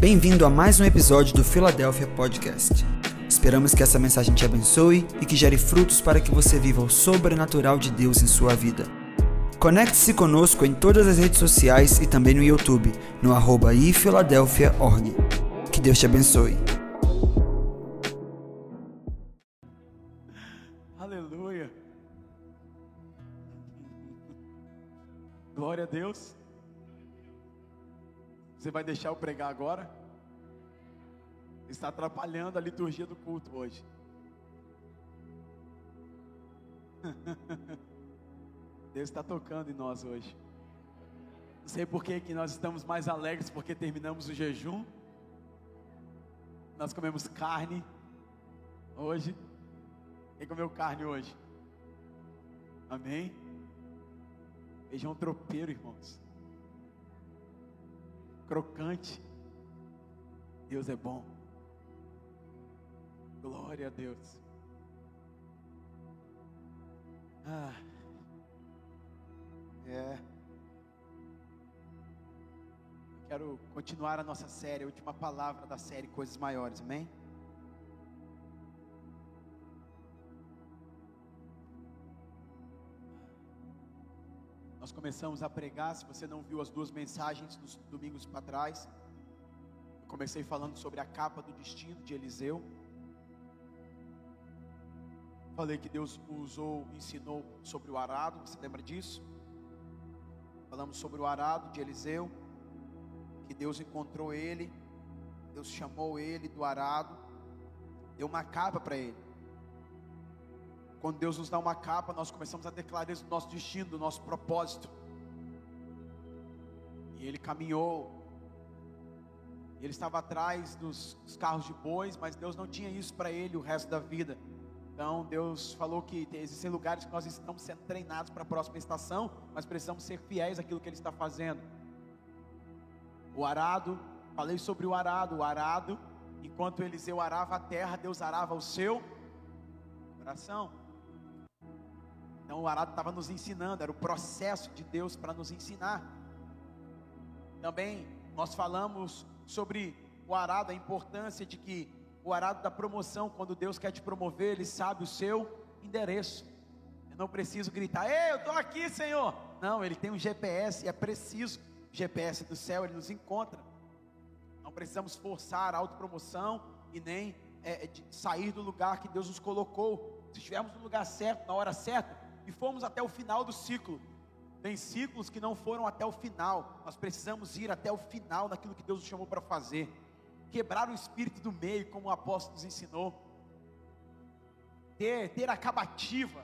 Bem-vindo a mais um episódio do Philadelphia Podcast. Esperamos que essa mensagem te abençoe e que gere frutos para que você viva o sobrenatural de Deus em sua vida. Conecte-se conosco em todas as redes sociais e também no YouTube, no arroba ifiladelphia.org. Que Deus te abençoe. Aleluia. Glória a Deus. Você vai deixar eu pregar agora? Está atrapalhando a liturgia do culto hoje. Deus está tocando em nós hoje. Não sei por que, que nós estamos mais alegres porque terminamos o jejum. Nós comemos carne hoje. Quem comeu carne hoje? Amém? Feijão tropeiro, irmãos crocante. Deus é bom. Glória a Deus. Ah, é. Quero continuar a nossa série, a última palavra da série Coisas Maiores, amém? Nós começamos a pregar. Se você não viu as duas mensagens dos domingos para trás, eu comecei falando sobre a capa do destino de Eliseu. Falei que Deus usou, ensinou sobre o arado. Você lembra disso? Falamos sobre o arado de Eliseu. Que Deus encontrou ele. Deus chamou ele do arado. Deu uma capa para ele. Quando Deus nos dá uma capa, nós começamos a declarar o nosso destino, do nosso propósito. E ele caminhou. Ele estava atrás dos, dos carros de bois, mas Deus não tinha isso para ele o resto da vida. Então Deus falou que existem lugares que nós estamos sendo treinados para a próxima estação, mas precisamos ser fiéis àquilo que Ele está fazendo. O arado, falei sobre o arado. O arado, enquanto Eliseu arava a terra, Deus arava o seu coração. Então o arado estava nos ensinando, era o processo de Deus para nos ensinar. Também nós falamos sobre o arado, a importância de que o arado da promoção, quando Deus quer te promover, Ele sabe o seu endereço. Eu não preciso gritar, ei, eu estou aqui, Senhor. Não, Ele tem um GPS, é preciso. GPS do céu, Ele nos encontra. Não precisamos forçar a autopromoção e nem é, sair do lugar que Deus nos colocou. Se estivermos no lugar certo, na hora certa, e fomos até o final do ciclo. Tem ciclos que não foram até o final. Nós precisamos ir até o final naquilo que Deus nos chamou para fazer. Quebrar o espírito do meio, como o apóstolo nos ensinou. Ter, ter acabativa.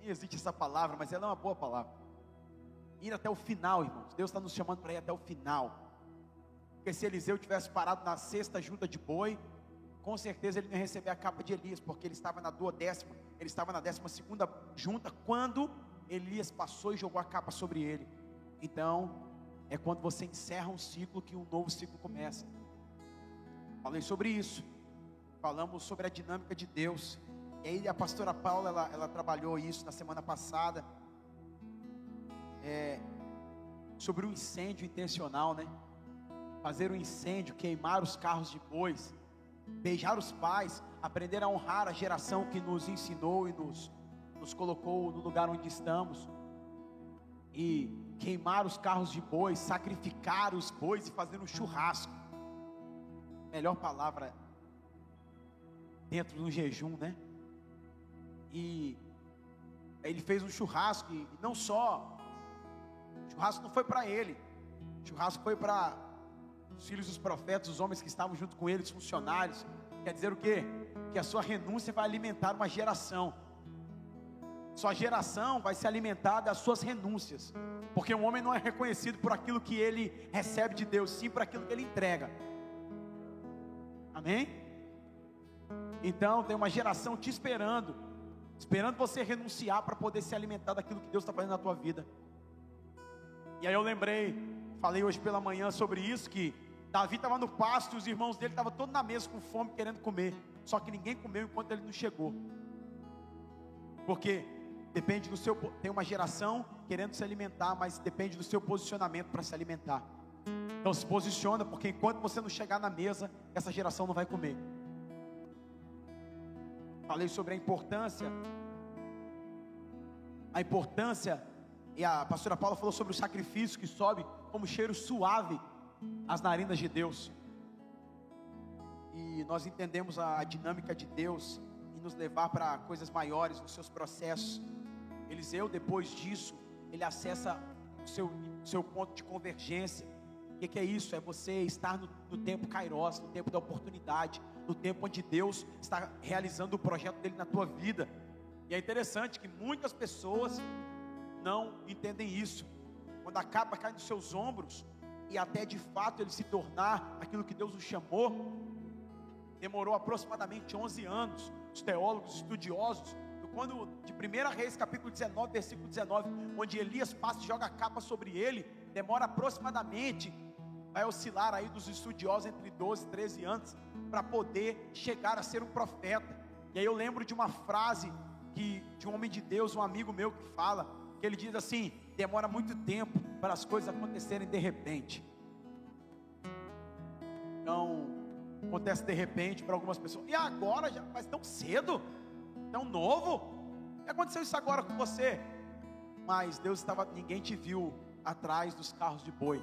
Nem existe essa palavra, mas ela é uma boa palavra. Ir até o final, irmãos. Deus está nos chamando para ir até o final. Porque se Eliseu tivesse parado na sexta junta de boi, com certeza ele não ia receber a capa de Elias, porque ele estava na duodécima, ele estava na décima segunda junta, quando Elias passou e jogou a capa sobre ele. Então, é quando você encerra um ciclo que um novo ciclo começa. Falei sobre isso. Falamos sobre a dinâmica de Deus. E aí a pastora Paula, ela, ela trabalhou isso na semana passada. É, sobre um incêndio intencional, né? Fazer um incêndio, queimar os carros de bois beijar os pais, aprender a honrar a geração que nos ensinou e nos, nos colocou no lugar onde estamos, e queimar os carros de bois, sacrificar os bois e fazer um churrasco. Melhor palavra dentro de um jejum, né? E ele fez um churrasco e não só, o churrasco não foi para ele, o churrasco foi para os filhos dos profetas, os homens que estavam junto com ele, os funcionários. Quer dizer o quê? Que a sua renúncia vai alimentar uma geração. Sua geração vai se alimentar das suas renúncias. Porque um homem não é reconhecido por aquilo que ele recebe de Deus, sim por aquilo que ele entrega. Amém? Então tem uma geração te esperando, esperando você renunciar para poder se alimentar daquilo que Deus está fazendo na tua vida. E aí eu lembrei, falei hoje pela manhã sobre isso, que Davi estava no pasto e os irmãos dele estavam todos na mesa com fome, querendo comer. Só que ninguém comeu enquanto ele não chegou. Porque depende do seu. Tem uma geração querendo se alimentar, mas depende do seu posicionamento para se alimentar. Então se posiciona, porque enquanto você não chegar na mesa, essa geração não vai comer. Falei sobre a importância, a importância, e a pastora Paula falou sobre o sacrifício que sobe como cheiro suave às narinas de Deus. E nós entendemos a dinâmica de Deus nos levar para coisas maiores nos seus processos. Eliseu, depois disso, ele acessa o seu, seu ponto de convergência que, que é isso? É você estar no, no tempo kairos, no tempo da oportunidade, no tempo onde Deus está realizando o projeto dele na tua vida. E é interessante que muitas pessoas não entendem isso. Quando a capa cai nos seus ombros e até de fato ele se tornar aquilo que Deus o chamou, demorou aproximadamente 11 anos. Os teólogos estudiosos, quando de 1 Reis, capítulo 19, versículo 19, onde Elias passa e joga a capa sobre ele, demora aproximadamente vai oscilar aí dos estudiosos entre 12 e 13 anos para poder chegar a ser um profeta. E aí eu lembro de uma frase que de um homem de Deus, um amigo meu que fala, que ele diz assim: demora muito tempo para as coisas acontecerem de repente. Então, acontece de repente para algumas pessoas. E agora, já, mas tão cedo? Tão novo? O que aconteceu isso agora com você? Mas Deus estava, ninguém te viu atrás dos carros de boi.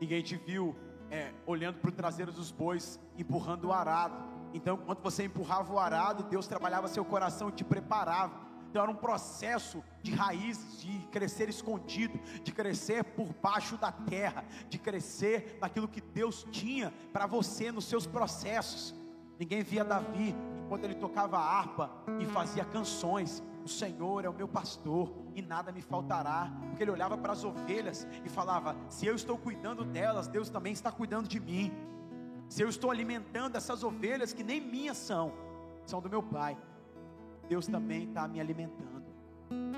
Ninguém te viu é, olhando para o traseiro dos bois, empurrando o arado. Então, enquanto você empurrava o arado, Deus trabalhava seu coração e te preparava. Então, era um processo de raízes, de crescer escondido, de crescer por baixo da terra, de crescer naquilo que Deus tinha para você nos seus processos. Ninguém via Davi enquanto ele tocava harpa e fazia canções. O Senhor é o meu pastor e nada me faltará. Porque ele olhava para as ovelhas e falava: Se eu estou cuidando delas, Deus também está cuidando de mim. Se eu estou alimentando essas ovelhas que nem minhas são, são do meu Pai, Deus também está me alimentando.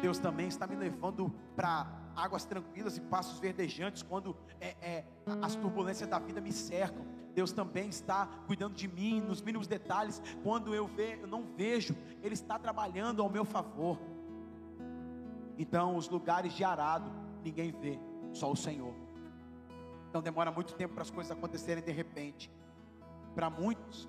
Deus também está me levando para águas tranquilas e passos verdejantes quando é, é, as turbulências da vida me cercam. Deus também está cuidando de mim nos mínimos detalhes. Quando eu, ve, eu não vejo, Ele está trabalhando ao meu favor. Então, os lugares de arado, ninguém vê, só o Senhor. Então, demora muito tempo para as coisas acontecerem de repente. Para muitos,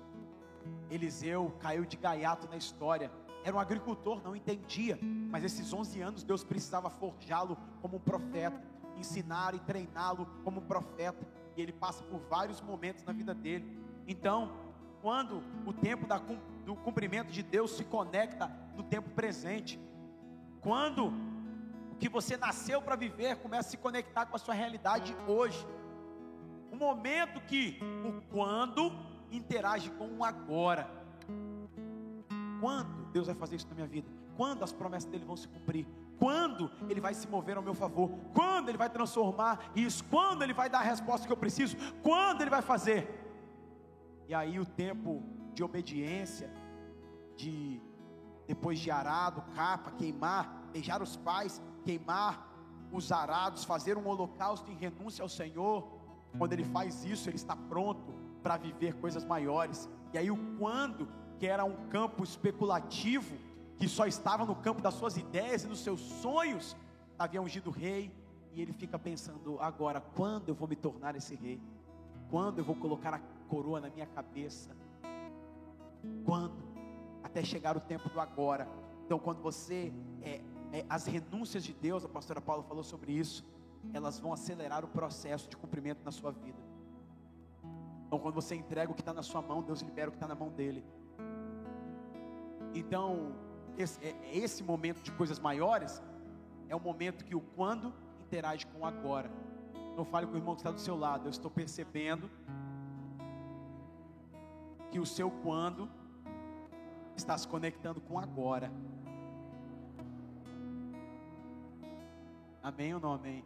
Eliseu caiu de gaiato na história. Era um agricultor, não entendia, mas esses 11 anos Deus precisava forjá-lo como um profeta, ensinar e treiná-lo como um profeta e ele passa por vários momentos na vida dele. Então, quando o tempo da, do cumprimento de Deus se conecta no tempo presente, quando o que você nasceu para viver começa a se conectar com a sua realidade hoje, o momento que o quando interage com o agora. Quando Deus vai fazer isso na minha vida? Quando as promessas dele vão se cumprir? Quando Ele vai se mover ao meu favor? Quando Ele vai transformar isso? Quando Ele vai dar a resposta que eu preciso? Quando Ele vai fazer? E aí o tempo de obediência, de depois de arado, capa, queimar, beijar os pais, queimar os arados, fazer um holocausto em renúncia ao Senhor. Quando ele faz isso, ele está pronto para viver coisas maiores. E aí o quando, que era um campo especulativo, que só estava no campo das suas ideias e dos seus sonhos, havia ungido rei, e ele fica pensando: agora, quando eu vou me tornar esse rei? Quando eu vou colocar a coroa na minha cabeça? Quando? Até chegar o tempo do agora. Então, quando você, é, é, as renúncias de Deus, a pastora Paula falou sobre isso, elas vão acelerar o processo de cumprimento na sua vida. Então, quando você entrega o que está na sua mão, Deus libera o que está na mão dele. Então, esse, é, é, esse momento de coisas maiores é o momento que o quando interage com o agora. Não fale com o irmão que está do seu lado. Eu estou percebendo que o seu quando está se conectando com agora. Amém ou não amém?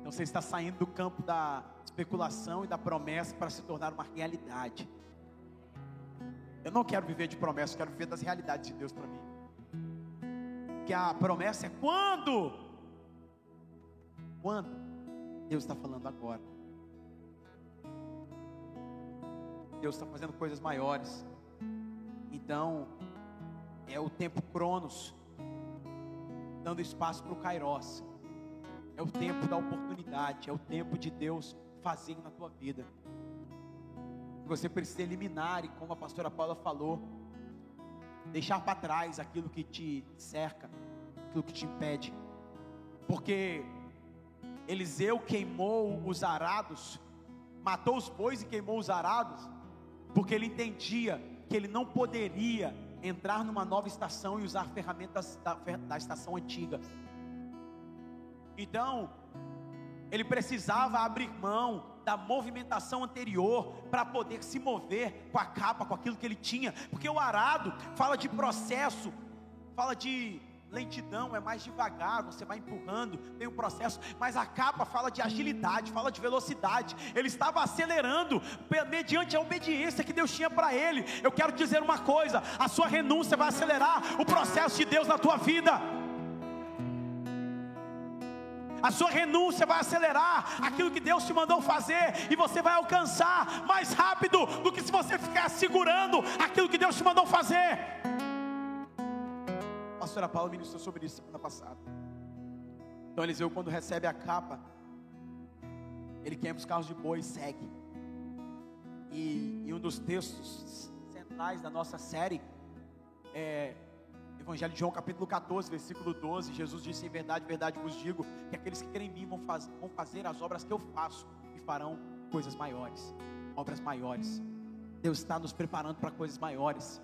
Então você está saindo do campo da especulação e da promessa para se tornar uma realidade. Eu não quero viver de promessas, quero viver das realidades de Deus para mim. Que a promessa é quando? Quando? Deus está falando agora. Deus está fazendo coisas maiores. Então, é o tempo Cronos, dando espaço para o Kairos. É o tempo da oportunidade, é o tempo de Deus fazer na tua vida. Você precisa eliminar, e como a pastora Paula falou, deixar para trás aquilo que te cerca, aquilo que te impede. Porque Eliseu queimou os arados, matou os bois e queimou os arados, porque ele entendia que ele não poderia entrar numa nova estação e usar ferramentas da, da estação antiga. Então, ele precisava abrir mão da movimentação anterior para poder se mover com a capa, com aquilo que ele tinha, porque o arado fala de processo, fala de lentidão, é mais devagar, você vai empurrando, tem um processo, mas a capa fala de agilidade, fala de velocidade. Ele estava acelerando mediante a obediência que Deus tinha para ele. Eu quero dizer uma coisa: a sua renúncia vai acelerar o processo de Deus na tua vida. A sua renúncia vai acelerar aquilo que Deus te mandou fazer, e você vai alcançar mais rápido do que se você ficar segurando aquilo que Deus te mandou fazer. A pastora Paula ministrou sobre isso semana passada. Então Eliseu, quando recebe a capa, ele queima os carros de boi e segue. E, e um dos textos centrais da nossa série é Evangelho de João, capítulo 14, versículo 12, Jesus disse: Em verdade, verdade vos digo, que aqueles que creem em mim vão, faz, vão fazer as obras que eu faço e farão coisas maiores, obras maiores. Deus está nos preparando para coisas maiores,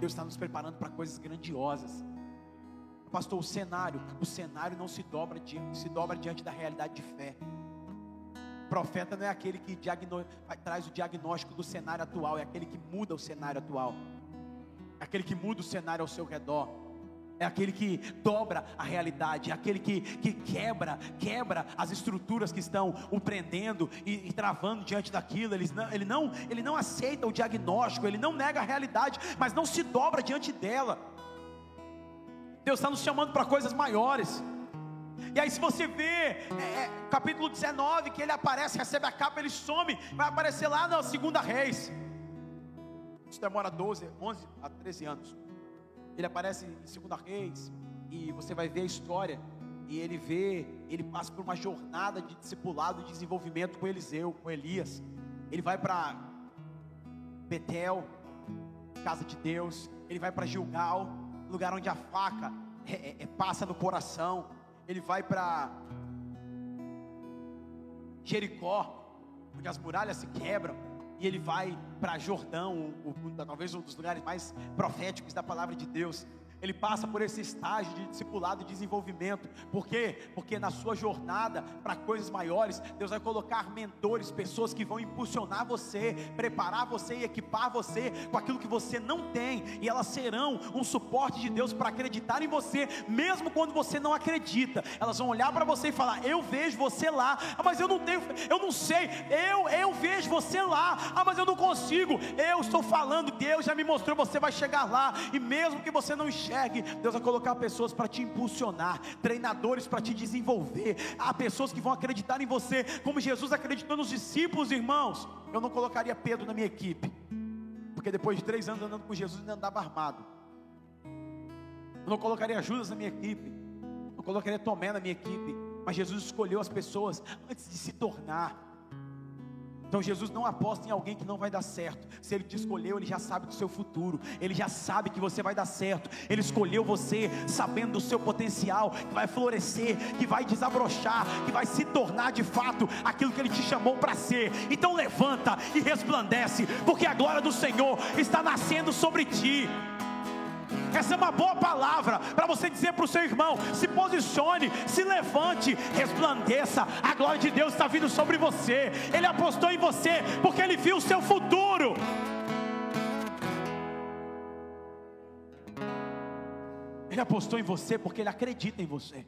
Deus está nos preparando para coisas grandiosas. Pastor, o cenário, o cenário não se dobra, se dobra diante da realidade de fé. Profeta não é aquele que diagno, traz o diagnóstico do cenário atual, é aquele que muda o cenário atual aquele que muda o cenário ao seu redor, é aquele que dobra a realidade, é aquele que, que quebra, quebra as estruturas que estão o prendendo e, e travando diante daquilo. Ele não, ele, não, ele não aceita o diagnóstico, ele não nega a realidade, mas não se dobra diante dela. Deus está nos chamando para coisas maiores. E aí, se você vê é, é, capítulo 19, que ele aparece, recebe a capa, ele some, vai aparecer lá na segunda reis. Isso demora 12, 11 a 13 anos. Ele aparece em 2 Reis e você vai ver a história e ele vê, ele passa por uma jornada de discipulado e desenvolvimento com Eliseu, com Elias. Ele vai para Betel, casa de Deus. Ele vai para Gilgal, lugar onde a faca é, é, é passa no coração. Ele vai para Jericó, onde as muralhas se quebram e ele vai para Jordão, o, o, talvez um dos lugares mais proféticos da palavra de Deus ele passa por esse estágio de discipulado e desenvolvimento. Por quê? Porque na sua jornada para coisas maiores, Deus vai colocar mentores, pessoas que vão impulsionar você, preparar você e equipar você com aquilo que você não tem, e elas serão um suporte de Deus para acreditar em você, mesmo quando você não acredita. Elas vão olhar para você e falar: "Eu vejo você lá". Ah, mas eu não tenho, eu não sei. Eu eu vejo você lá. Ah, mas eu não consigo. Eu estou falando, Deus já me mostrou, você vai chegar lá, e mesmo que você não enxergue enxergue, Deus vai colocar pessoas para te impulsionar, treinadores para te desenvolver. Há pessoas que vão acreditar em você, como Jesus acreditou nos discípulos, irmãos. Eu não colocaria Pedro na minha equipe, porque depois de três anos andando com Jesus, ele andava armado. Eu não colocaria Judas na minha equipe, não colocaria Tomé na minha equipe, mas Jesus escolheu as pessoas antes de se tornar. Então Jesus não aposta em alguém que não vai dar certo. Se ele te escolheu, ele já sabe do seu futuro. Ele já sabe que você vai dar certo. Ele escolheu você sabendo do seu potencial, que vai florescer, que vai desabrochar, que vai se tornar de fato aquilo que ele te chamou para ser. Então levanta e resplandece, porque a glória do Senhor está nascendo sobre ti. Essa é uma boa palavra para você dizer para o seu irmão: se posicione, se levante, resplandeça. A glória de Deus está vindo sobre você. Ele apostou em você porque ele viu o seu futuro. Ele apostou em você porque ele acredita em você.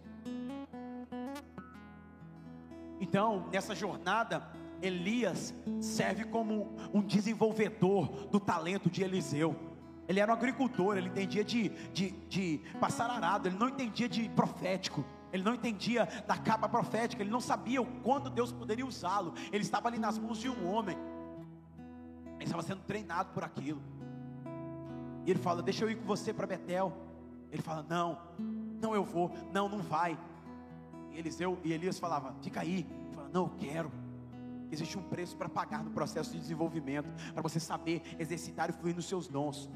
Então, nessa jornada, Elias serve como um desenvolvedor do talento de Eliseu. Ele era um agricultor, ele entendia de, de, de passar arado, ele não entendia de profético, ele não entendia da capa profética, ele não sabia o quando Deus poderia usá-lo. Ele estava ali nas mãos de um homem, ele estava sendo treinado por aquilo. E ele fala: Deixa eu ir com você para Betel. Ele fala: Não, não eu vou, não, não vai. E Eliseu e Elias falavam: Fica aí. Fala, não, eu quero. Existe um preço para pagar no processo de desenvolvimento, para você saber exercitar e fluir nos seus dons.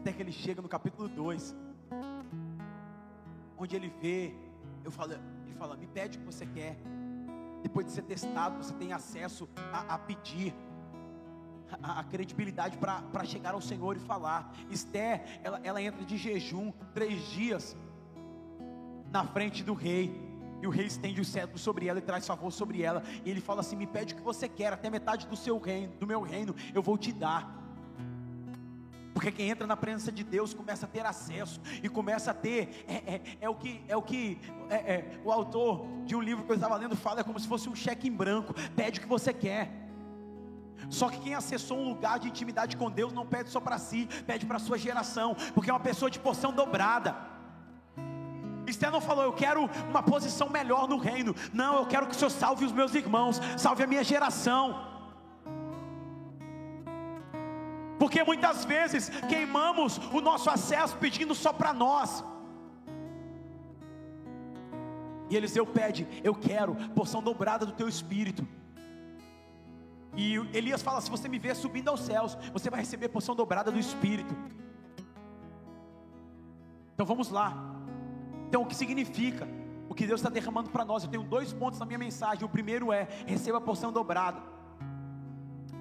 Até que ele chega no capítulo 2, onde ele vê, eu falo, ele fala: Me pede o que você quer. Depois de ser testado, você tem acesso a, a pedir a, a credibilidade para chegar ao Senhor e falar. Esther, ela, ela entra de jejum três dias na frente do rei. E o rei estende o cetro sobre ela e traz favor sobre ela. E ele fala assim: Me pede o que você quer, até metade do seu reino, do meu reino, eu vou te dar. Porque quem entra na presença de Deus começa a ter acesso e começa a ter é, é, é o que é o que é, é o autor de um livro que eu estava lendo fala é como se fosse um cheque em branco. Pede o que você quer. Só que quem acessou um lugar de intimidade com Deus não pede só para si, pede para a sua geração, porque é uma pessoa de porção dobrada. Esther não falou, eu quero uma posição melhor no reino. Não, eu quero que o Senhor salve os meus irmãos, salve a minha geração. Porque muitas vezes queimamos o nosso acesso pedindo só para nós. E Eliseu pede: Eu quero porção dobrada do teu espírito. E Elias fala: se você me ver subindo aos céus, você vai receber porção dobrada do Espírito. Então vamos lá. Então o que significa? O que Deus está derramando para nós. Eu tenho dois pontos na minha mensagem. O primeiro é: receba a porção dobrada.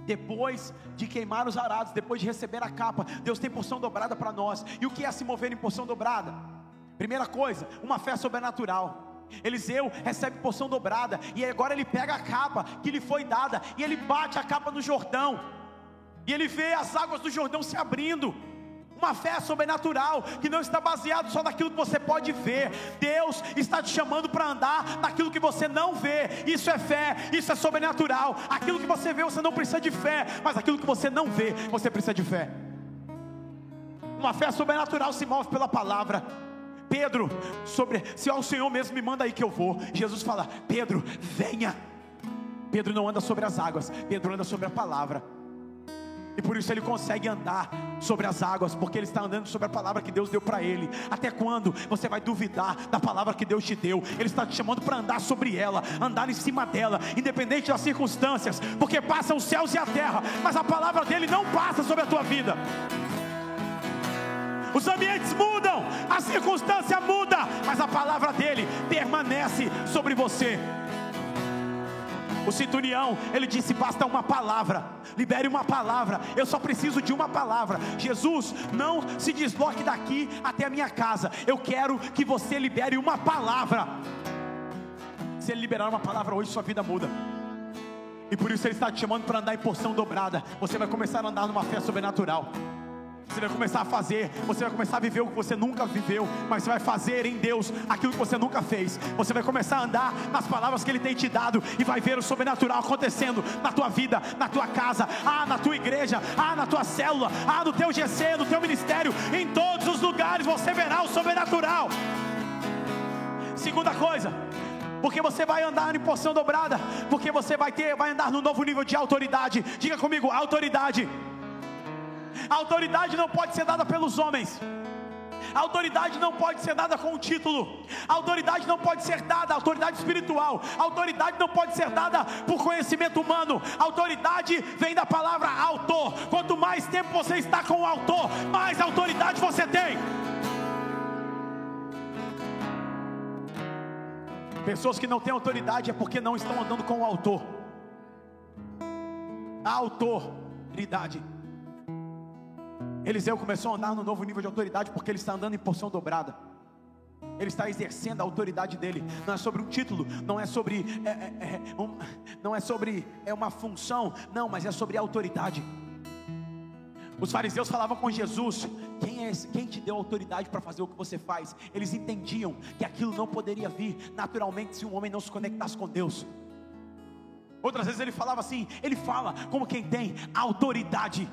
Depois de queimar os arados, depois de receber a capa, Deus tem porção dobrada para nós. E o que é se mover em porção dobrada? Primeira coisa, uma fé sobrenatural. Eliseu recebe porção dobrada, e agora ele pega a capa que lhe foi dada, e ele bate a capa no Jordão, e ele vê as águas do Jordão se abrindo. Uma fé sobrenatural, que não está baseado só naquilo que você pode ver. Deus está te chamando para andar naquilo que você não vê. Isso é fé, isso é sobrenatural. Aquilo que você vê, você não precisa de fé, mas aquilo que você não vê, você precisa de fé. Uma fé sobrenatural se move pela palavra. Pedro, sobre, se é o Senhor mesmo me manda aí que eu vou. Jesus fala: Pedro, venha. Pedro não anda sobre as águas, Pedro anda sobre a palavra. E por isso ele consegue andar sobre as águas, porque ele está andando sobre a palavra que Deus deu para ele. Até quando você vai duvidar da palavra que Deus te deu? Ele está te chamando para andar sobre ela, andar em cima dela, independente das circunstâncias, porque passam os céus e a terra, mas a palavra dele não passa sobre a tua vida. Os ambientes mudam, a circunstância muda, mas a palavra dele permanece sobre você. O centurião, ele disse: basta uma palavra, libere uma palavra, eu só preciso de uma palavra. Jesus, não se desloque daqui até a minha casa, eu quero que você libere uma palavra. Se ele liberar uma palavra hoje, sua vida muda. E por isso ele está te chamando para andar em porção dobrada. Você vai começar a andar numa fé sobrenatural. Você vai começar a fazer, você vai começar a viver o que você nunca viveu, mas você vai fazer em Deus aquilo que você nunca fez. Você vai começar a andar nas palavras que Ele tem te dado e vai ver o sobrenatural acontecendo na tua vida, na tua casa, ah, na tua igreja, ah, na tua célula, ah, no teu GC, no teu ministério, em todos os lugares você verá o sobrenatural. Segunda coisa, porque você vai andar em porção dobrada, porque você vai ter, vai andar no novo nível de autoridade. Diga comigo, autoridade. A autoridade não pode ser dada pelos homens. A autoridade não pode ser dada com um título. A autoridade não pode ser dada, autoridade espiritual. A autoridade não pode ser dada por conhecimento humano. A autoridade vem da palavra autor. Quanto mais tempo você está com o autor, mais autoridade você tem. Pessoas que não têm autoridade é porque não estão andando com o autor. A autoridade. Eliseu começou a andar no novo nível de autoridade porque ele está andando em porção dobrada. Ele está exercendo a autoridade dele. Não é sobre um título, não é sobre, é, é, é, um, não é sobre é uma função, não, mas é sobre autoridade. Os fariseus falavam com Jesus: quem, é esse, quem te deu autoridade para fazer o que você faz? Eles entendiam que aquilo não poderia vir naturalmente se um homem não se conectasse com Deus. Outras vezes ele falava assim: ele fala como quem tem autoridade.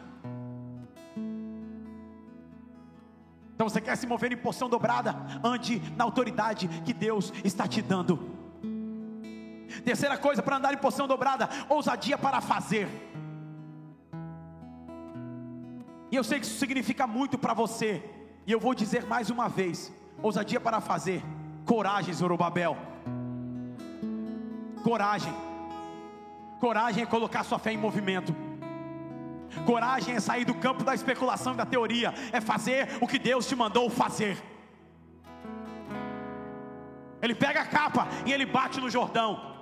Então você quer se mover em porção dobrada? Ande na autoridade que Deus está te dando. Terceira coisa para andar em porção dobrada: ousadia para fazer. E eu sei que isso significa muito para você. E eu vou dizer mais uma vez: ousadia para fazer. Coragem, Zorobabel. Coragem. Coragem é colocar sua fé em movimento. Coragem é sair do campo da especulação e da teoria, é fazer o que Deus te mandou fazer. Ele pega a capa e ele bate no Jordão.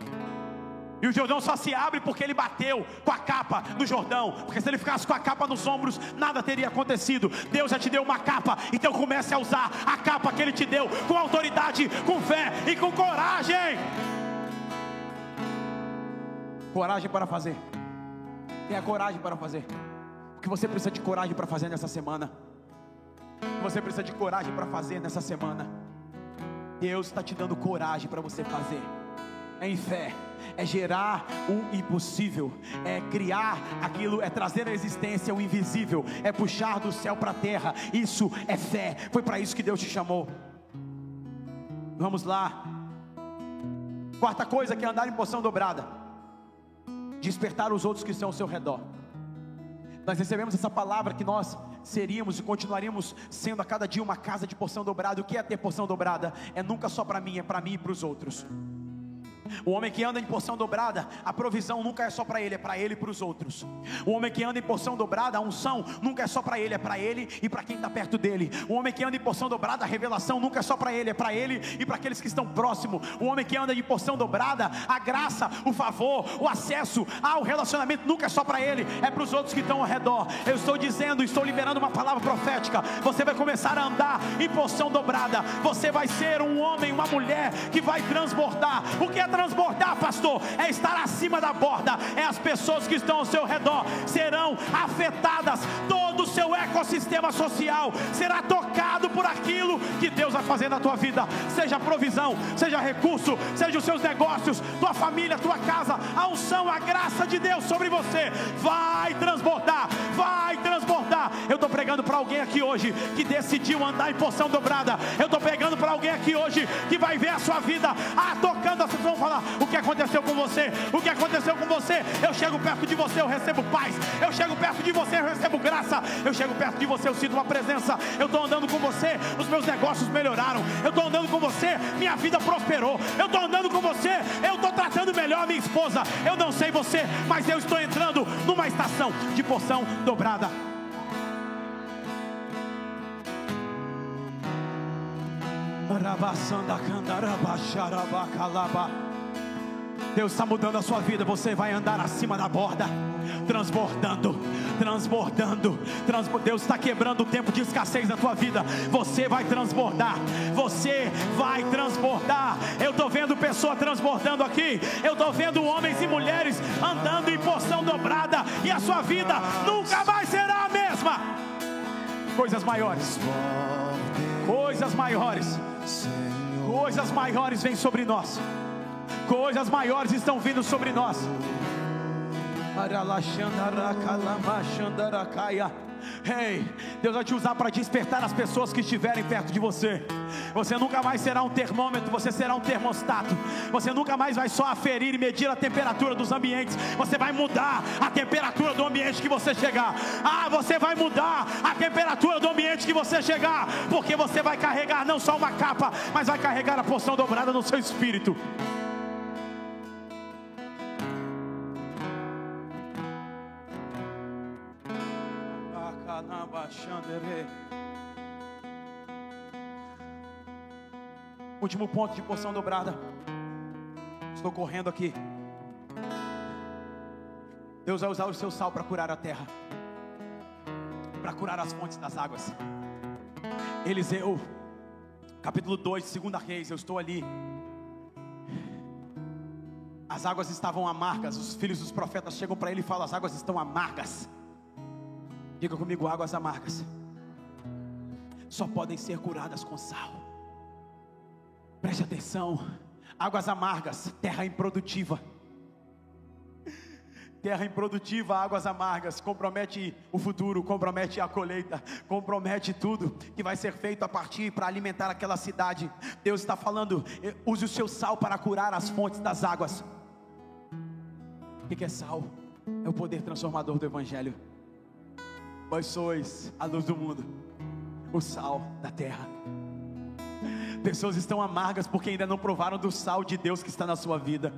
E o Jordão só se abre porque ele bateu com a capa no Jordão. Porque se ele ficasse com a capa nos ombros, nada teria acontecido. Deus já te deu uma capa, então comece a usar a capa que ele te deu com autoridade, com fé e com coragem. Coragem para fazer. Tenha coragem para fazer. O que você precisa de coragem para fazer nessa semana? Você precisa de coragem para fazer nessa semana? Deus está te dando coragem para você fazer. Em fé é gerar o impossível, é criar aquilo, é trazer à existência o invisível, é puxar do céu para a terra. Isso é fé. Foi para isso que Deus te chamou. Vamos lá. Quarta coisa que é andar em porção dobrada. Despertar os outros que estão ao seu redor. Nós recebemos essa palavra que nós seríamos e continuaríamos sendo a cada dia uma casa de porção dobrada. O que é ter porção dobrada? É nunca só para mim, é para mim e para os outros. O homem que anda em porção dobrada, a provisão nunca é só para ele, é para ele e para os outros. O homem que anda em porção dobrada, a unção nunca é só para ele, é para ele e para quem está perto dele. O homem que anda em porção dobrada, a revelação nunca é só para ele, é para ele e para aqueles que estão próximos. O homem que anda em porção dobrada, a graça, o favor, o acesso ao relacionamento nunca é só para ele, é para os outros que estão ao redor. Eu estou dizendo, estou liberando uma palavra profética. Você vai começar a andar em porção dobrada. Você vai ser um homem, uma mulher que vai transbordar. O que é transbordar? Transbordar, pastor, é estar acima da borda, é as pessoas que estão ao seu redor serão afetadas, todo o seu ecossistema social será tocado por aquilo que Deus vai fazer na tua vida, seja provisão, seja recurso, seja os seus negócios, tua família, tua casa, a unção, a graça de Deus sobre você vai transbordar, vai. Eu estou pregando para alguém aqui hoje que decidiu andar em porção dobrada. Eu estou pregando para alguém aqui hoje que vai ver a sua vida ah, tocando, vocês vão falar o que aconteceu com você, o que aconteceu com você. Eu chego perto de você, eu recebo paz. Eu chego perto de você, eu recebo graça. Eu chego perto de você, eu sinto uma presença. Eu estou andando com você, os meus negócios melhoraram. Eu estou andando com você, minha vida prosperou. Eu estou andando com você, eu estou tratando melhor a minha esposa. Eu não sei você, mas eu estou entrando numa estação de porção dobrada. Deus está mudando a sua vida. Você vai andar acima da borda, transbordando, transbordando. Deus está quebrando o tempo de escassez na tua vida. Você vai transbordar. Você vai transbordar. Eu estou vendo pessoas transbordando aqui. Eu estou vendo homens e mulheres andando em porção dobrada. E a sua vida nunca mais será a mesma. Coisas maiores. Coisas maiores. Coisas maiores vêm sobre nós. Coisas maiores estão vindo sobre nós. Ei, Deus vai te usar para despertar as pessoas que estiverem perto de você. Você nunca mais será um termômetro, você será um termostato. Você nunca mais vai só aferir e medir a temperatura dos ambientes. Você vai mudar a temperatura do ambiente que você chegar. Ah, você vai mudar a temperatura do ambiente que você chegar, porque você vai carregar não só uma capa, mas vai carregar a porção dobrada no seu espírito. Último ponto de porção dobrada. Estou correndo aqui. Deus vai usar o seu sal para curar a terra, para curar as fontes das águas. Eliseu, capítulo 2, segunda Reis, eu estou ali. As águas estavam amargas. Os filhos dos profetas chegam para ele e falam: As águas estão amargas. Diga comigo: águas amargas só podem ser curadas com sal. Preste atenção: águas amargas, terra improdutiva. Terra improdutiva, águas amargas, compromete o futuro, compromete a colheita, compromete tudo que vai ser feito a partir para alimentar aquela cidade. Deus está falando: use o seu sal para curar as fontes das águas. O que é sal? É o poder transformador do Evangelho. Vós sois a luz do mundo, o sal da terra. Pessoas estão amargas porque ainda não provaram do sal de Deus que está na sua vida.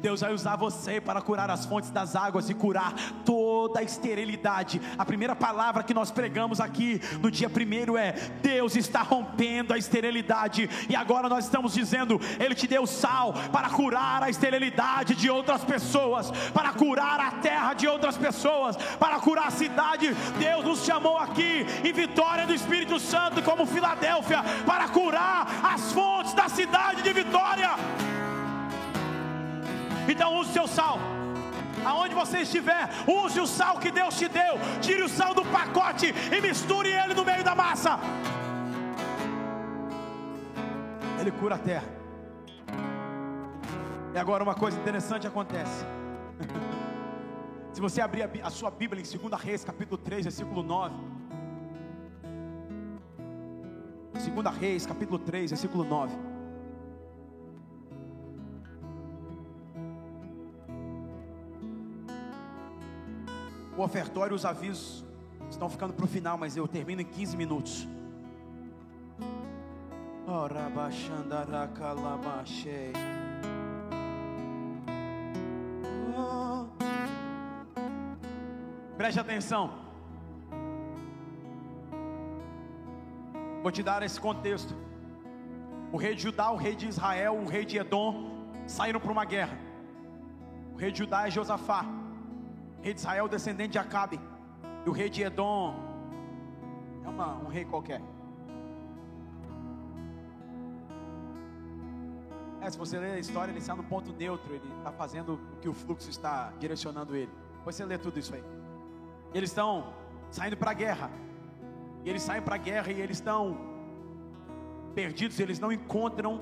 Deus vai usar você para curar as fontes das águas e curar toda a esterilidade. A primeira palavra que nós pregamos aqui no dia primeiro é: Deus está rompendo a esterilidade, e agora nós estamos dizendo, Ele te deu sal para curar a esterilidade de outras pessoas, para curar a terra de outras pessoas, para curar a cidade. Deus nos chamou aqui em vitória do Espírito Santo, como Filadélfia, para curar as fontes da cidade de Vitória. Então use o seu sal. Aonde você estiver, use o sal que Deus te deu. Tire o sal do pacote e misture ele no meio da massa. Ele cura a terra. E agora uma coisa interessante acontece. Se você abrir a sua Bíblia em 2 Reis, capítulo 3, versículo 9. 2 Reis, capítulo 3, versículo 9. O ofertório e os avisos estão ficando para o final, mas eu termino em 15 minutos. Preste atenção. Vou te dar esse contexto. O rei de Judá, o rei de Israel, o rei de Edom saíram para uma guerra. O rei de Judá é Josafá rei de Israel, descendente de Acabe, e o rei de Edom é uma, um rei qualquer. É, se você ler a história, ele está no ponto neutro, ele está fazendo o que o fluxo está direcionando ele. Depois você lê tudo isso aí. Eles estão saindo para a guerra. E eles saem para a guerra e eles estão perdidos, eles não encontram,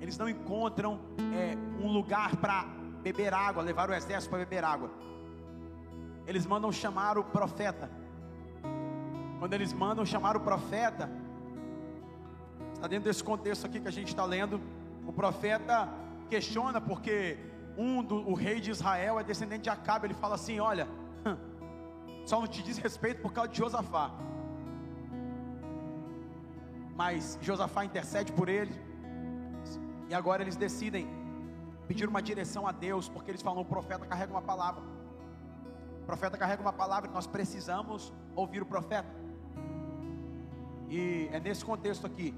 eles não encontram é, um lugar para beber água, levar o exército para beber água eles mandam chamar o profeta. Quando eles mandam chamar o profeta, está dentro desse contexto aqui que a gente está lendo, o profeta questiona porque um do o rei de Israel é descendente de Acabe. Ele fala assim: Olha, só não te diz respeito por causa de Josafá. Mas Josafá intercede por ele. E agora eles decidem pedir uma direção a Deus, porque eles falam: o profeta carrega uma palavra. O profeta carrega uma palavra que nós precisamos ouvir o profeta. E é nesse contexto aqui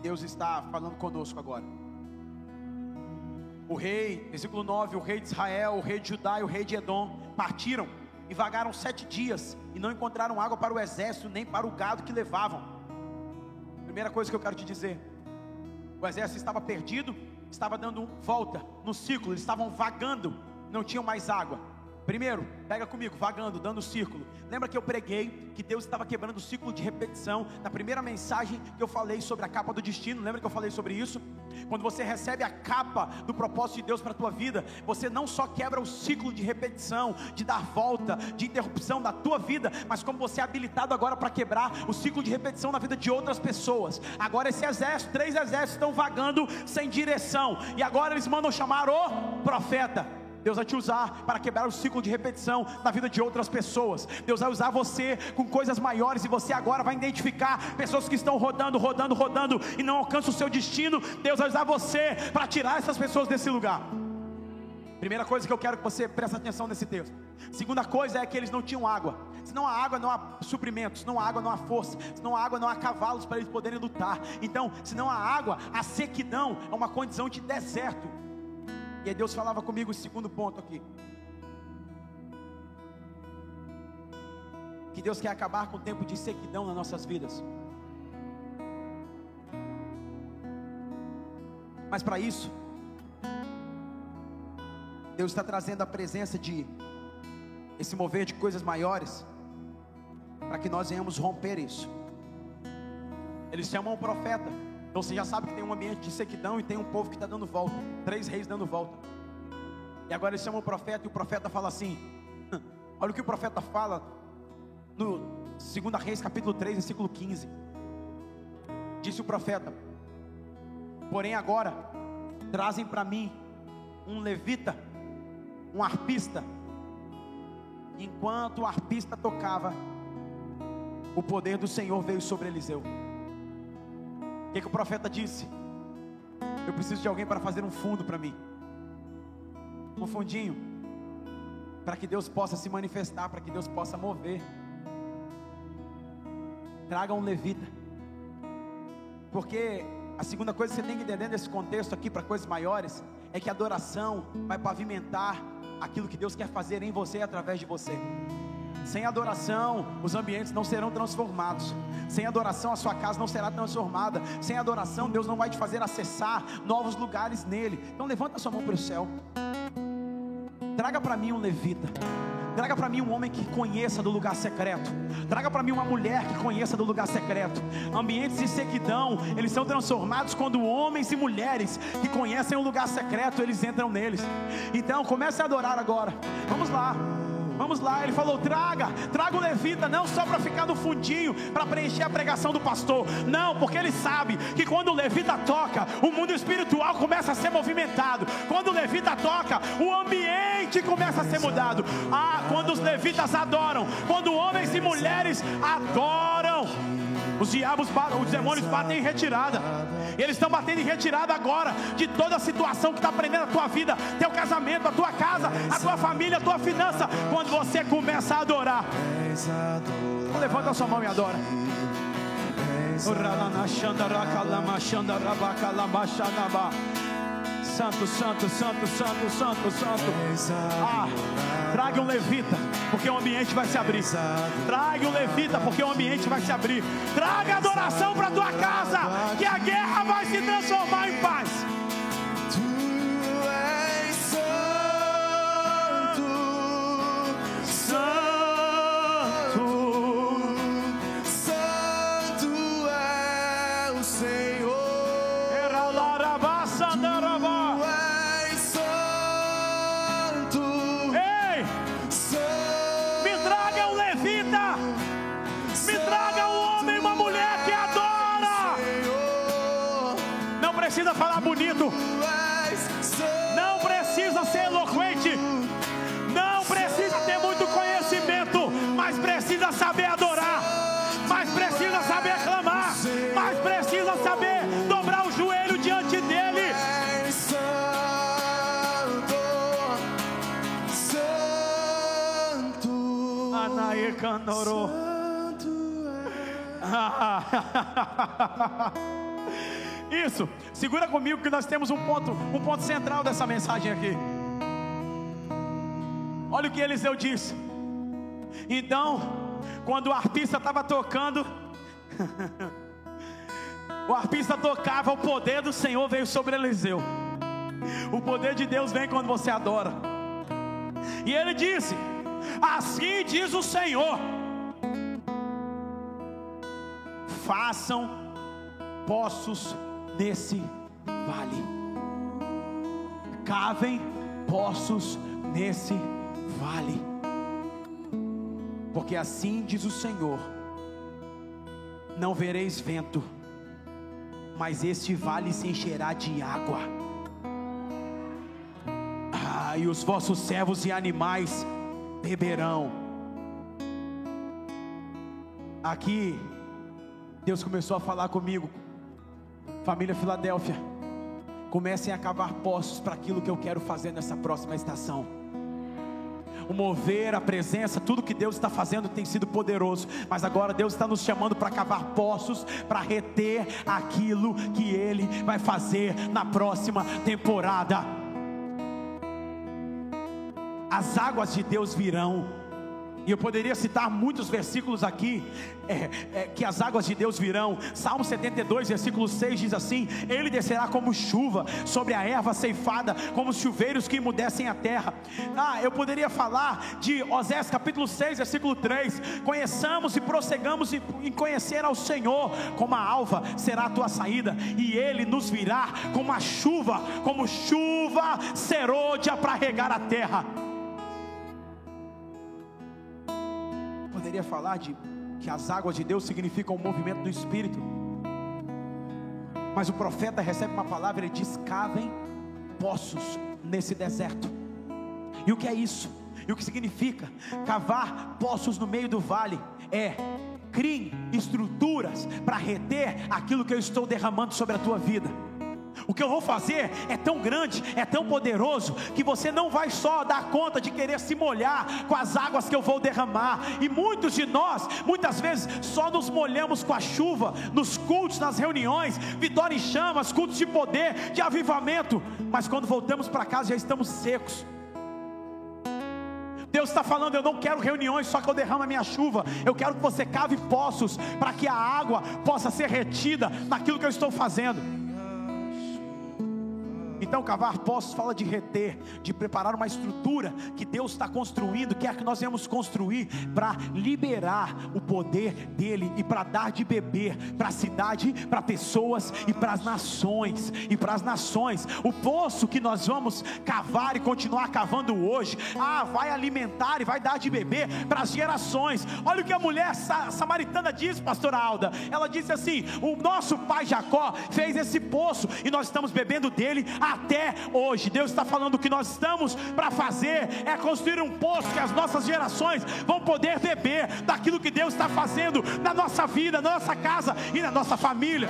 Deus está falando conosco agora. O rei, versículo 9: o rei de Israel, o rei de Judá e o rei de Edom partiram e vagaram sete dias e não encontraram água para o exército nem para o gado que levavam. Primeira coisa que eu quero te dizer: o exército estava perdido, estava dando volta no ciclo, eles estavam vagando, não tinham mais água. Primeiro, pega comigo, vagando, dando círculo. Lembra que eu preguei que Deus estava quebrando o ciclo de repetição na primeira mensagem que eu falei sobre a capa do destino? Lembra que eu falei sobre isso? Quando você recebe a capa do propósito de Deus para a tua vida, você não só quebra o ciclo de repetição, de dar volta, de interrupção da tua vida, mas como você é habilitado agora para quebrar o ciclo de repetição na vida de outras pessoas. Agora esse exército, três exércitos estão vagando sem direção, e agora eles mandam chamar o profeta. Deus vai te usar para quebrar o ciclo de repetição na vida de outras pessoas. Deus vai usar você com coisas maiores e você agora vai identificar pessoas que estão rodando, rodando, rodando e não alcançam o seu destino. Deus vai usar você para tirar essas pessoas desse lugar. Primeira coisa que eu quero que você preste atenção nesse texto. Segunda coisa é que eles não tinham água. Se não há água, não há suprimentos. Se não há água, não há força. Se não há água, não há cavalos para eles poderem lutar. Então, se não há água, a sequidão é uma condição de deserto. E aí Deus falava comigo o segundo ponto aqui. Que Deus quer acabar com o tempo de sequidão nas nossas vidas. Mas para isso, Deus está trazendo a presença de esse mover de coisas maiores, para que nós venhamos romper isso. Eles chamam o profeta. Então você já sabe que tem um ambiente de sequidão e tem um povo que está dando volta. Três reis dando volta. E agora eles chamam o profeta e o profeta fala assim: olha o que o profeta fala no 2 Reis, capítulo 3, versículo 15. Disse o profeta: Porém agora trazem para mim um levita, um arpista. Enquanto o arpista tocava, o poder do Senhor veio sobre Eliseu. Que, que o profeta disse? Eu preciso de alguém para fazer um fundo para mim. Um fundinho. Para que Deus possa se manifestar, para que Deus possa mover. Traga um levita. Porque a segunda coisa que você tem que entender nesse contexto aqui, para coisas maiores, é que a adoração vai pavimentar aquilo que Deus quer fazer em você e através de você. Sem adoração, os ambientes não serão transformados. Sem adoração, a sua casa não será transformada. Sem adoração, Deus não vai te fazer acessar novos lugares nele. Então levanta a sua mão para o céu. Traga para mim um levita. Traga para mim um homem que conheça do lugar secreto. Traga para mim uma mulher que conheça do lugar secreto. Ambientes de sequidão, eles são transformados quando homens e mulheres que conhecem o lugar secreto, eles entram neles. Então, comece a adorar agora. Vamos lá. Vamos lá, ele falou: traga, traga o levita, não só para ficar no fundinho, para preencher a pregação do pastor, não, porque ele sabe que quando o levita toca, o mundo espiritual começa a ser movimentado, quando o levita toca, o ambiente começa a ser mudado. Ah, quando os levitas adoram, quando homens e mulheres adoram, os diabos, os demônios batem em retirada. Eles estão batendo em retirada agora de toda a situação que está prendendo a tua vida, teu casamento, a tua casa, a tua família, a tua finança. Quando você começa a adorar, levanta a sua mão e adora. Santo, santo, santo, santo, santo, santo. Ah, traga um levita, porque o ambiente vai se abrir. Traga um levita, porque o ambiente vai se abrir. Traga adoração para tua casa, que a guerra vai se transformar em paz. Isso, segura comigo que nós temos um ponto, um ponto central dessa mensagem aqui. Olha o que Eliseu disse. Então, quando o arpista estava tocando, o arpista tocava, o poder do Senhor veio sobre Eliseu. O poder de Deus vem quando você adora. E ele disse: Assim diz o Senhor: façam poços nesse vale, cavem poços nesse vale, porque assim diz o Senhor: não vereis vento, mas este vale se encherá de água. Ah, e os vossos servos e animais beberão. Aqui, Deus começou a falar comigo, família Filadélfia, comecem a cavar poços para aquilo que eu quero fazer nessa próxima estação. O mover, a presença, tudo que Deus está fazendo tem sido poderoso, mas agora Deus está nos chamando para cavar poços, para reter aquilo que Ele vai fazer na próxima temporada as águas de Deus virão. E eu poderia citar muitos versículos aqui, é, é, que as águas de Deus virão. Salmo 72, versículo 6 diz assim: Ele descerá como chuva sobre a erva ceifada, como chuveiros que emudecem a terra. Ah, eu poderia falar de Osés capítulo 6, versículo 3: Conheçamos e prosseguamos em conhecer ao Senhor, como a alva será a tua saída, e Ele nos virá como a chuva, como chuva serôdia para regar a terra. Poderia falar de que as águas de Deus significam o movimento do Espírito. Mas o profeta recebe uma palavra e diz: cavem poços nesse deserto. E o que é isso? E o que significa? Cavar poços no meio do vale é criem estruturas para reter aquilo que eu estou derramando sobre a tua vida. O que eu vou fazer é tão grande, é tão poderoso, que você não vai só dar conta de querer se molhar com as águas que eu vou derramar. E muitos de nós, muitas vezes, só nos molhamos com a chuva, nos cultos, nas reuniões, vitória em chamas, cultos de poder, de avivamento. Mas quando voltamos para casa já estamos secos. Deus está falando: eu não quero reuniões só que eu derramo a minha chuva. Eu quero que você cave poços para que a água possa ser retida naquilo que eu estou fazendo. Então, cavar poços fala de reter, de preparar uma estrutura que Deus está construindo, quer que nós venhamos construir para liberar o poder dele e para dar de beber para a cidade, para pessoas e para as nações. E para as nações, o poço que nós vamos cavar e continuar cavando hoje, ah, vai alimentar e vai dar de beber para as gerações. Olha o que a mulher samaritana diz, pastora Alda. Ela disse assim: o nosso pai Jacó fez esse poço e nós estamos bebendo dele até hoje. Deus está falando que nós estamos para fazer é construir um poço que as nossas gerações vão poder beber daquilo que Deus está fazendo na nossa vida, na nossa casa e na nossa família.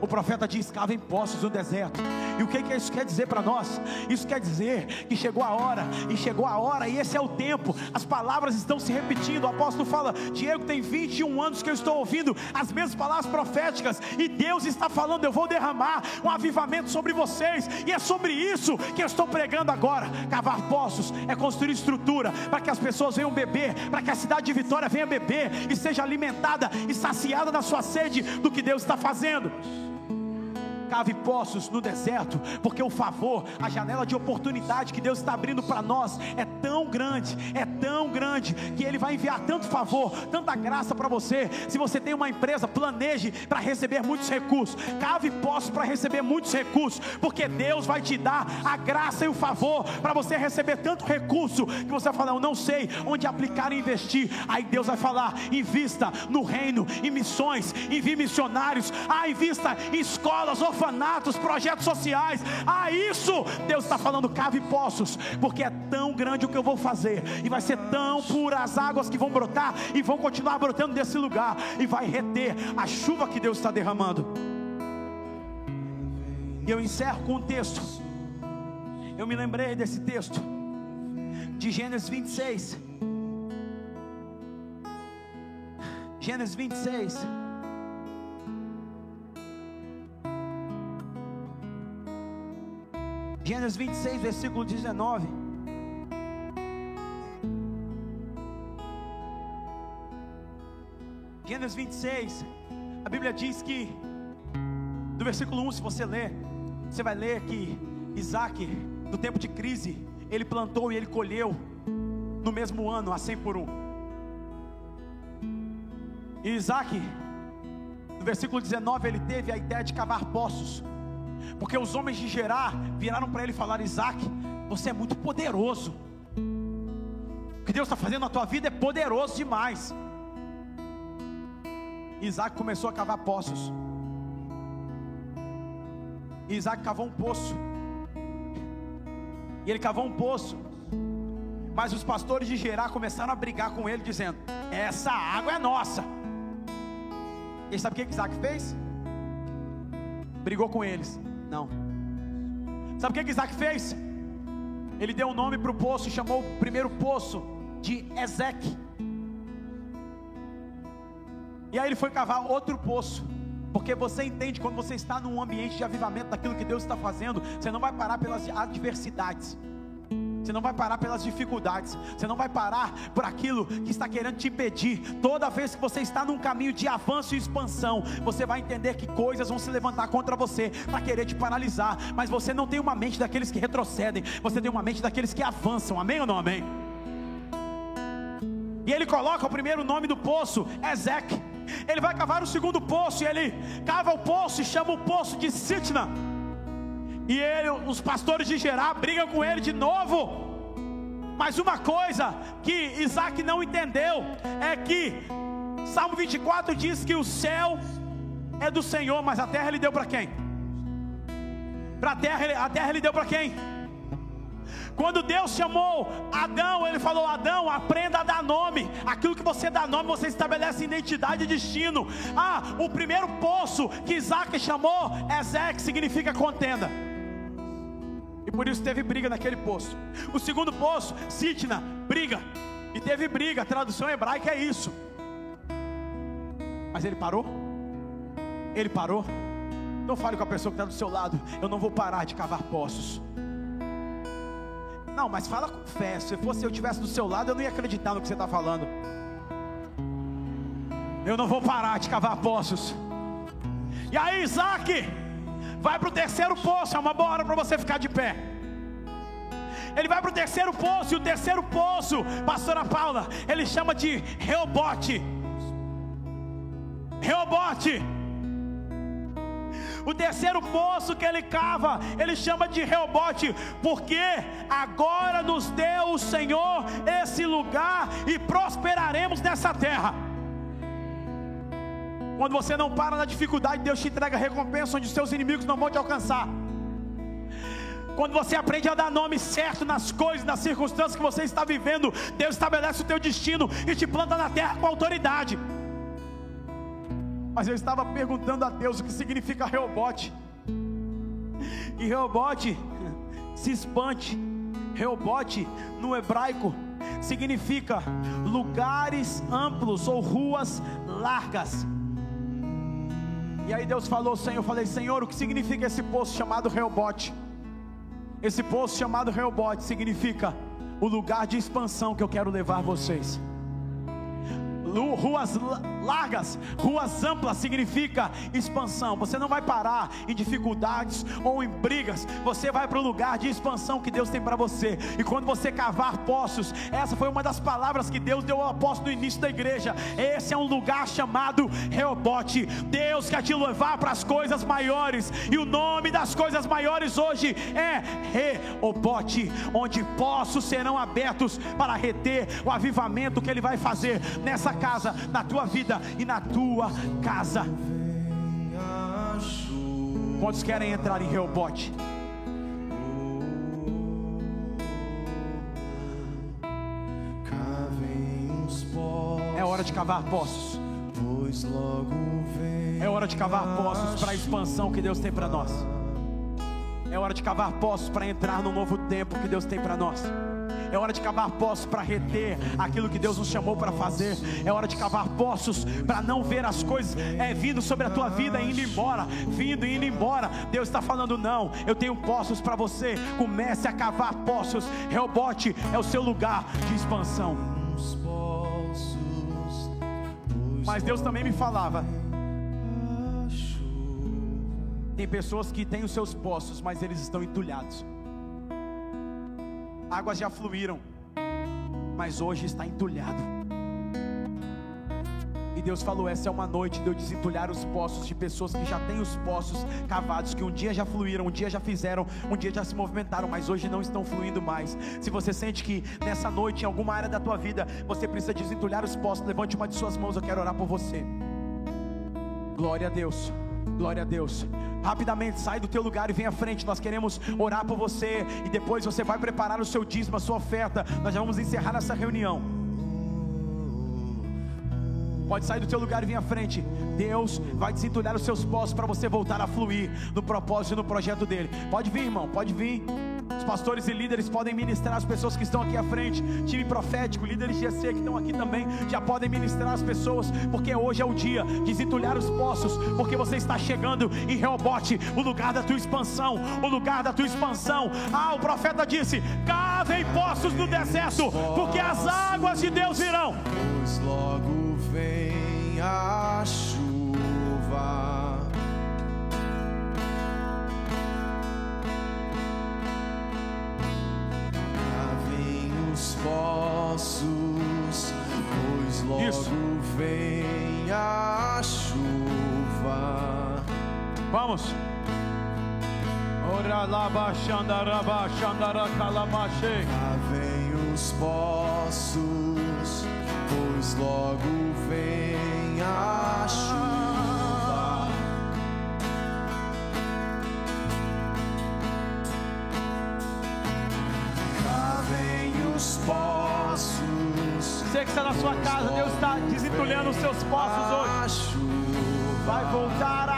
O profeta diz: cavem poços no deserto. E o que, que isso quer dizer para nós? Isso quer dizer que chegou a hora, e chegou a hora, e esse é o tempo. As palavras estão se repetindo. O apóstolo fala: Diego, tem 21 anos que eu estou ouvindo as mesmas palavras proféticas, e Deus está falando: Eu vou derramar um avivamento sobre vocês, e é sobre isso que eu estou pregando agora. Cavar poços é construir estrutura para que as pessoas venham beber, para que a cidade de Vitória venha beber e seja alimentada e saciada na sua sede do que Deus está fazendo cave poços no deserto, porque o favor, a janela de oportunidade que Deus está abrindo para nós é tão grande, é tão grande, que Ele vai enviar tanto favor, tanta graça para você. Se você tem uma empresa, planeje para receber muitos recursos, cave poços para receber muitos recursos, porque Deus vai te dar a graça e o favor para você receber tanto recurso que você vai falar, eu não sei onde aplicar e investir. Aí Deus vai falar: invista no reino, em missões, envie missionários, ah, invista em escolas, orfanatos, projetos sociais. Ah, isso Deus está falando, cave poços, porque é tão grande o que eu vou fazer, e vai ser tão pura as águas que vão brotar e vão continuar brotando desse lugar, e vai reter a chuva que Deus está derramando. E eu encerro com um texto. Eu me lembrei desse texto de Gênesis 26. Gênesis 26. Gênesis 26, versículo 19. Gênesis 26, a Bíblia diz que, do versículo 1, se você ler, você vai ler que Isaac, no tempo de crise, ele plantou e ele colheu no mesmo ano, a 100 por um. E Isaac, no versículo 19, ele teve a ideia de cavar poços porque os homens de Gerar viraram para ele e falaram: Isaac, você é muito poderoso. O que Deus está fazendo na tua vida é poderoso demais. Isaac começou a cavar poços. Isaac cavou um poço. E ele cavou um poço. Mas os pastores de Gerar começaram a brigar com ele, dizendo: Essa água é nossa. E sabe o que Isaac fez? Brigou com eles. Não. Sabe o que, Isaac fez? Ele deu um nome para o poço e chamou o primeiro poço de Ezeque. E aí ele foi cavar outro poço. Porque você entende quando você está num ambiente de avivamento daquilo que Deus está fazendo, você não vai parar pelas adversidades. Você não vai parar pelas dificuldades. Você não vai parar por aquilo que está querendo te impedir. Toda vez que você está num caminho de avanço e expansão, você vai entender que coisas vão se levantar contra você para querer te paralisar. Mas você não tem uma mente daqueles que retrocedem. Você tem uma mente daqueles que avançam. Amém ou não amém? E ele coloca o primeiro nome do poço, Ezequiel. Ele vai cavar o segundo poço e ele cava o poço e chama o poço de Sitna. E ele, os pastores de Gerar brigam com ele de novo. Mas uma coisa que Isaac não entendeu é que Salmo 24 diz que o céu é do Senhor, mas a terra ele deu para quem? Para a terra, a terra ele deu para quem? Quando Deus chamou Adão, Ele falou: Adão, aprenda a dar nome. Aquilo que você dá nome, você estabelece identidade e destino. Ah, o primeiro poço que Isaac chamou que significa contenda. E por isso teve briga naquele poço. O segundo poço, Sitna, briga. E teve briga, a tradução hebraica é isso. Mas ele parou? Ele parou? Não fale com a pessoa que está do seu lado. Eu não vou parar de cavar poços. Não, mas fala com fé. Se fosse eu tivesse do seu lado, eu não ia acreditar no que você está falando. Eu não vou parar de cavar poços. E aí, Isaac, vai para o terceiro poço. É uma boa hora para você ficar de pé. Ele vai para o terceiro poço, e o terceiro poço, pastora Paula, ele chama de Reobote. Reobote. O terceiro poço que ele cava, ele chama de Reobote, porque agora nos deu o Senhor esse lugar e prosperaremos nessa terra. Quando você não para na dificuldade, Deus te entrega recompensa onde os seus inimigos não vão te alcançar. Quando você aprende a dar nome certo nas coisas, nas circunstâncias que você está vivendo, Deus estabelece o teu destino e te planta na terra com autoridade. Mas eu estava perguntando a Deus o que significa Reobote. E Reobote, se espante. Reobote no hebraico significa lugares amplos ou ruas largas. E aí Deus falou, Senhor, eu falei, Senhor, o que significa esse poço chamado Reobote? Esse poço chamado Reobote significa o lugar de expansão que eu quero levar vocês ruas largas, ruas amplas significa expansão. Você não vai parar em dificuldades ou em brigas, você vai para o lugar de expansão que Deus tem para você. E quando você cavar poços, essa foi uma das palavras que Deus deu ao apóstolo no início da igreja. Esse é um lugar chamado Reobote. Deus quer te levar para as coisas maiores, e o nome das coisas maiores hoje é Reobote, onde poços serão abertos para reter o avivamento que Ele vai fazer nessa casa casa, na tua vida e na tua casa. Quantos querem entrar em Reobote? É hora de cavar poços. É hora de cavar poços para a expansão que Deus tem para nós. É hora de cavar poços para entrar no novo tempo que Deus tem para nós. É hora de cavar poços para reter aquilo que Deus nos chamou para fazer. É hora de cavar poços para não ver as coisas é, vindo sobre a tua vida e indo embora, vindo e indo embora. Deus está falando: não, eu tenho poços para você. Comece a cavar poços. Rebote é o seu lugar de expansão. Mas Deus também me falava. Tem pessoas que têm os seus poços, mas eles estão entulhados águas já fluíram, mas hoje está entulhado. E Deus falou: essa é uma noite de eu desentulhar os poços de pessoas que já têm os poços cavados, que um dia já fluíram, um dia já fizeram, um dia já se movimentaram, mas hoje não estão fluindo mais. Se você sente que nessa noite, em alguma área da tua vida, você precisa desentulhar os poços, levante uma de suas mãos, eu quero orar por você. Glória a Deus. Glória a Deus. Rapidamente sai do teu lugar e vem à frente. Nós queremos orar por você e depois você vai preparar o seu dízimo, a sua oferta. Nós já vamos encerrar essa reunião. Pode sair do teu lugar e vir à frente. Deus vai desentulhar os seus poços para você voltar a fluir no propósito e no projeto dele. Pode vir, irmão, pode vir. Os pastores e líderes podem ministrar as pessoas que estão aqui à frente. Time profético, líderes de GC que estão aqui também, já podem ministrar as pessoas, porque hoje é o dia de desentulhar os poços, porque você está chegando em Reobote, o lugar da tua expansão, o lugar da tua expansão. Ah, o profeta disse: cavem poços no deserto, porque as águas de Deus virão. Pois logo vem a chuva. Vamos. Lá vem os poços, pois logo vem a chuva. Lavem os poços. Você que está na sua casa, Deus está desentulhando os seus poços hoje. Vai voltar a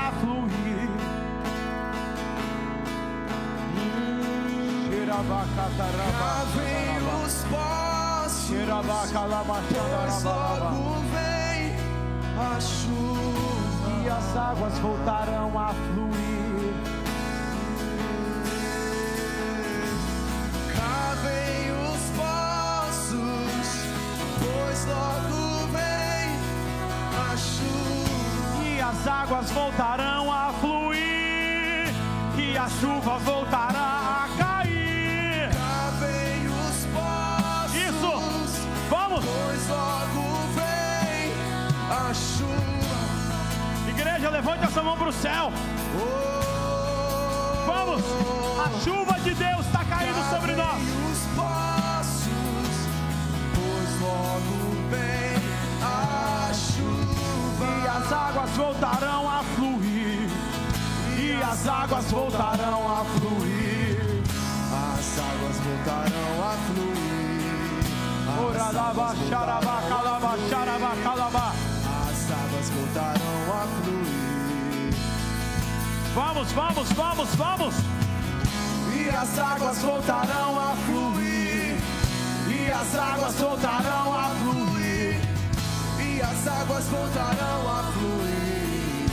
Cá vem os poços, pois logo vem a chuva. E as águas voltarão a fluir. Cá vem os poços, pois logo vem a chuva. E as águas voltarão a fluir. E a chuva voltará levante essa mão para o céu. Vamos, a chuva de Deus está caindo sobre nós. os poços, pois logo vem a chuva. E as águas voltarão a fluir. E as águas voltarão a fluir. As águas voltarão a fluir. Oralaba, xaraba, a calaba, xaraba, calaba. As águas voltarão a fluir. Vamos, vamos, vamos, vamos. E as águas voltarão a fluir. E as águas voltarão a fluir. E as águas voltarão a fluir.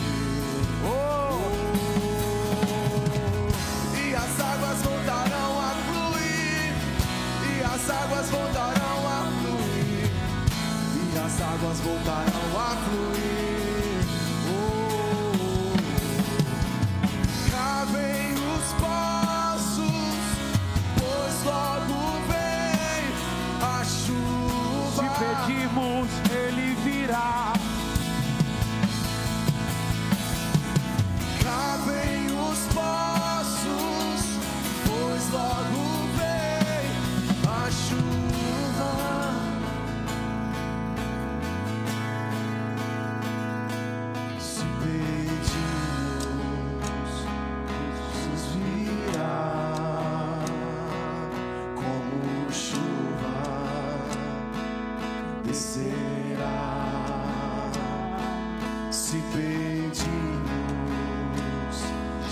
Oh. E as águas voltarão a fluir. E as águas voltarão a fluir. E as águas voltarão a fluir. Pedirmos, Ele virá. Cá vem os poços, pois logo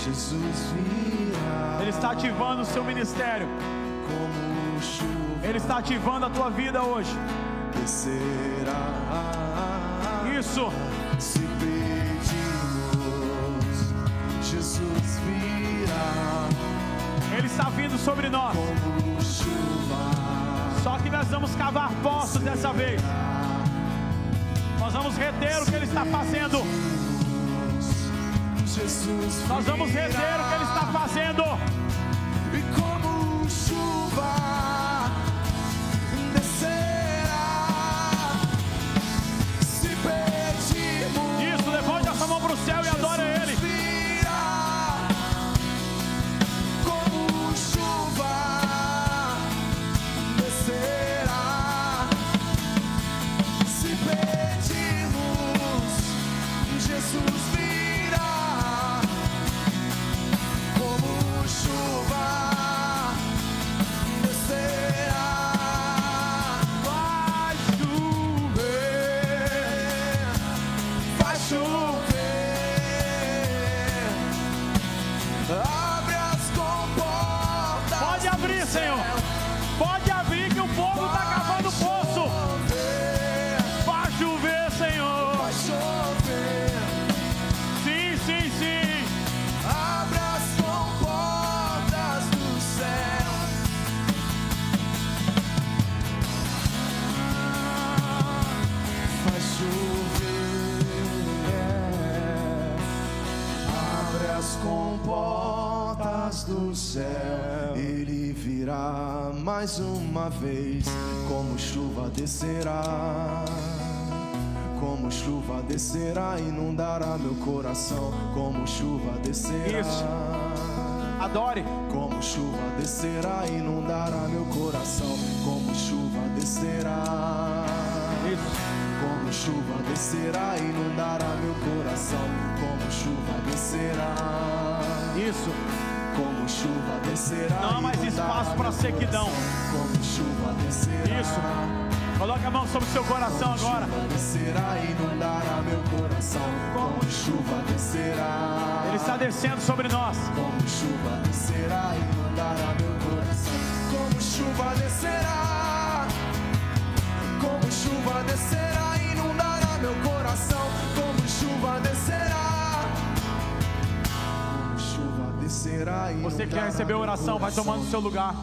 Jesus virá Ele está ativando o seu ministério. como chuva, Ele está ativando a tua vida hoje. descerá. Isso. Se pedimos, Jesus virá Ele está vindo sobre nós. como chuva. Só que nós vamos cavar poços dessa vez. Nós vamos reter o que Ele está fazendo. Jesus Nós vamos reter o que Ele está fazendo. Mais uma vez, como chuva descerá. Como chuva descerá, inundará meu coração. Como chuva descerá. Isso. Adore. Como chuva descerá, inundará meu coração. Como chuva descerá. Isso. Como chuva descerá, inundará meu coração. Como chuva descerá. Isso. Como chuva descerá. Não há mais espaço pra meu sequidão. Como chuva descerá. Isso. Coloque a mão sobre o seu coração agora. Chuva descerá inundará meu coração. Como chuva descerá. Ele está descendo sobre nós. Como chuva descerá e inundará meu coração. Como chuva descerá. Como chuva descerá e inundará meu coração. Você que já inundará recebeu meu oração, vai tomando seu lugar.